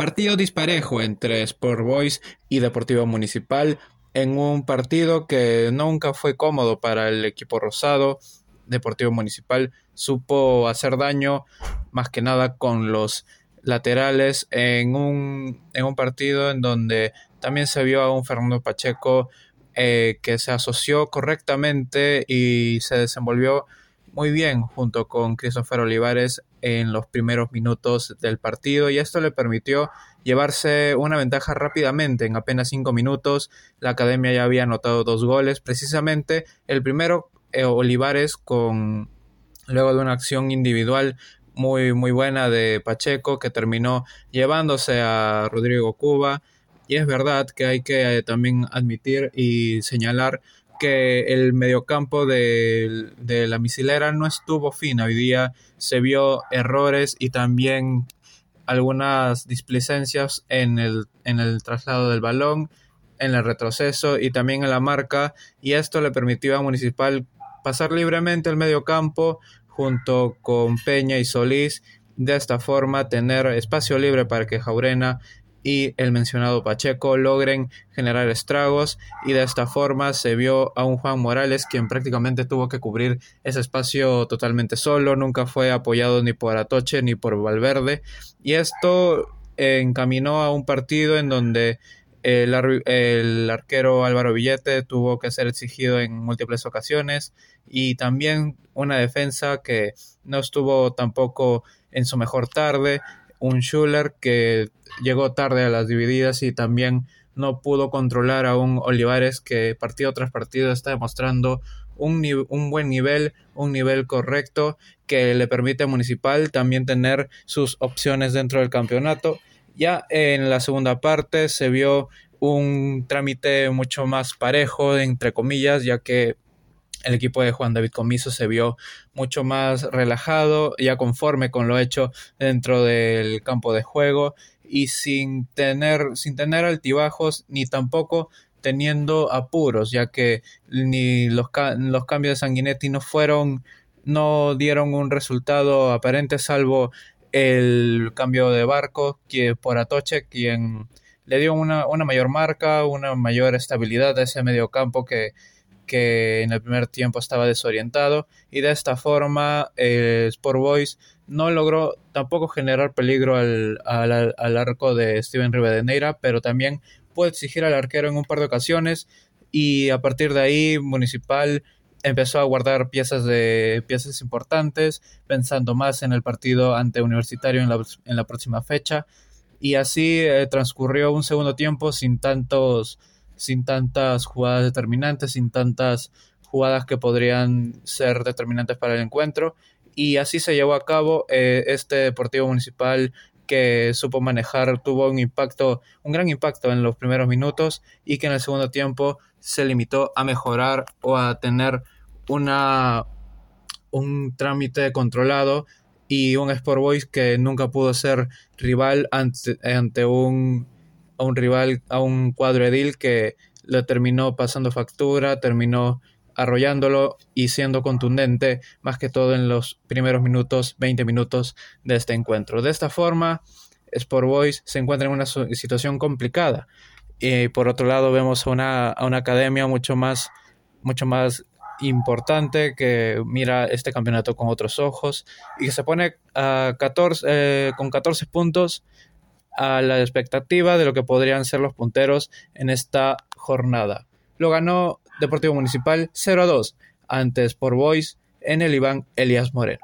Partido disparejo entre Sport Boys y Deportivo Municipal en un partido que nunca fue cómodo para el equipo rosado. Deportivo Municipal supo hacer daño más que nada con los laterales en un, en un partido en donde también se vio a un Fernando Pacheco eh, que se asoció correctamente y se desenvolvió muy bien junto con Christopher Olivares en los primeros minutos del partido y esto le permitió llevarse una ventaja rápidamente en apenas cinco minutos. La academia ya había anotado dos goles, precisamente el primero eh, Olivares con luego de una acción individual muy muy buena de Pacheco que terminó llevándose a Rodrigo Cuba y es verdad que hay que eh, también admitir y señalar que el mediocampo de, de la misilera no estuvo fino. Hoy día se vio errores y también algunas displicencias en el, en el traslado del balón, en el retroceso y también en la marca. Y esto le permitió a Municipal pasar libremente el mediocampo junto con Peña y Solís. De esta forma, tener espacio libre para que Jaurena y el mencionado Pacheco logren generar estragos y de esta forma se vio a un Juan Morales quien prácticamente tuvo que cubrir ese espacio totalmente solo, nunca fue apoyado ni por Atoche ni por Valverde y esto encaminó a un partido en donde el, arquero Álvaro Villete tuvo que ser exigido en múltiples ocasiones y también una defensa que no estuvo tampoco en su mejor tarde un Schuller que llegó tarde a las divididas y también no pudo controlar a un Olivares que partido tras partido está demostrando un, un, buen nivel, un nivel correcto que le permite a Municipal también tener sus opciones dentro del campeonato. Ya en la segunda parte se vio un trámite mucho más parejo, entre comillas, ya que el equipo de Juan David Comiso se vio mucho más relajado, ya conforme con lo hecho dentro del campo de juego y sin tener, sin tener altibajos ni tampoco teniendo apuros, ya que ni los, los cambios de Sanguinetti no fueron, no dieron un resultado aparente, salvo el cambio de barco que por Atoche, quien le dio una, una mayor marca, una mayor estabilidad a ese medio campo que que en el primer tiempo estaba desorientado y de esta forma eh, Sport Boys no logró tampoco generar peligro al, al, arco de Steven Rivadeneira, pero también puede exigir al arquero en un par de ocasiones y a partir de ahí Municipal empezó a guardar piezas de piezas importantes, pensando más en el partido ante Universitario en la, en la próxima fecha. Y así eh, transcurrió un segundo tiempo sin tantos sin tantas jugadas determinantes, sin tantas jugadas que podrían ser determinantes para el encuentro. Y así se llevó a cabo eh, este Deportivo Municipal que supo manejar, tuvo un impacto, un gran impacto en los primeros minutos y que en el segundo tiempo se limitó a mejorar o a tener una un trámite controlado y un Sport Boys que nunca pudo ser rival ante, ante un a un rival, a un cuadro edil que le terminó pasando factura, terminó arrollándolo y siendo contundente más que todo en los primeros minutos, 20 minutos de este encuentro. De esta forma, Sport Boys se encuentra en una situación complicada. Y por otro lado vemos a una, una academia mucho más, mucho más importante que mira este campeonato con otros ojos y que se pone a 14, eh, con 14 puntos a la expectativa de lo que podrían ser los punteros en esta jornada. Lo ganó Deportivo Municipal 0 a 2 antes por Boys en el Iván Elías Moreno.